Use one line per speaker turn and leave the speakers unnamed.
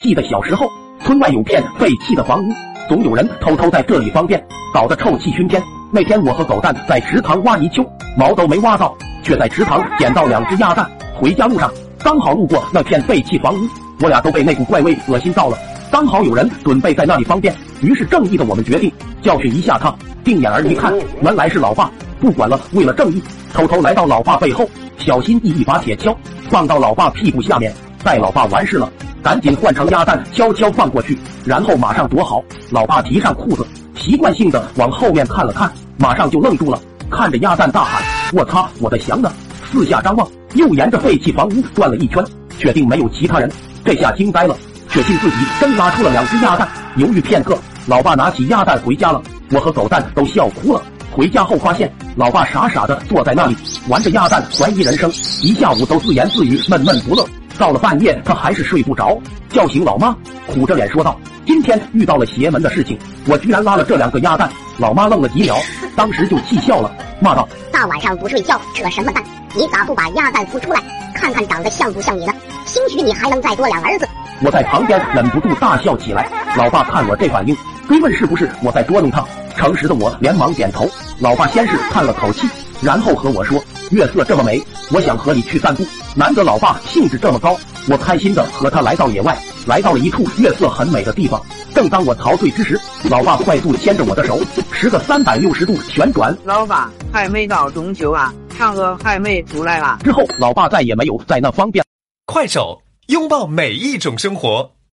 记得小时候，村外有片废弃的房屋，总有人偷偷在这里方便，搞得臭气熏天。那天我和狗蛋在池塘挖泥鳅，毛都没挖到，却在池塘捡到两只鸭蛋。回家路上刚好路过那片废弃房屋，我俩都被那股怪味恶心到了。刚好有人准备在那里方便，于是正义的我们决定教训一下他。定眼儿一看，原来是老爸。不管了，为了正义，偷偷来到老爸背后，小心翼翼把铁锹放到老爸屁股下面，待老爸完事了。赶紧换成鸭蛋，悄悄放过去，然后马上躲好。老爸提上裤子，习惯性的往后面看了看，马上就愣住了，看着鸭蛋大喊：“我擦，我的翔呢！”四下张望，又沿着废弃房屋转了一圈，确定没有其他人，这下惊呆了，确信自己真拉出了两只鸭蛋。犹豫片刻，老爸拿起鸭蛋回家了。我和狗蛋都笑哭了。回家后发现，老爸傻傻的坐在那里玩着鸭蛋，怀疑人生，一下午都自言自语，闷闷不乐。到了半夜，他还是睡不着，叫醒老妈，苦着脸说道：“今天遇到了邪门的事情，我居然拉了这两个鸭蛋。”老妈愣了几秒，当时就气笑了，骂道：“
大晚上不睡觉，扯什么蛋？你咋不把鸭蛋孵出来，看看长得像不像你呢？兴许你还能再多两儿子。”
我在旁边忍不住大笑起来。老爸看我这反应，追问是不是我在捉弄他。诚实的我连忙点头。老爸先是叹了口气，然后和我说：“月色这么美，我想和你去散步。”难得老爸兴致这么高，我开心的和他来到野外，来到了一处月色很美的地方。正当我陶醉之时，老爸快速牵着我的手，十个三百六十度旋转。
老爸还没到中秋啊，嫦娥还没出来啊。
之后，老爸再也没有在那方便。
快手，拥抱每一种生活。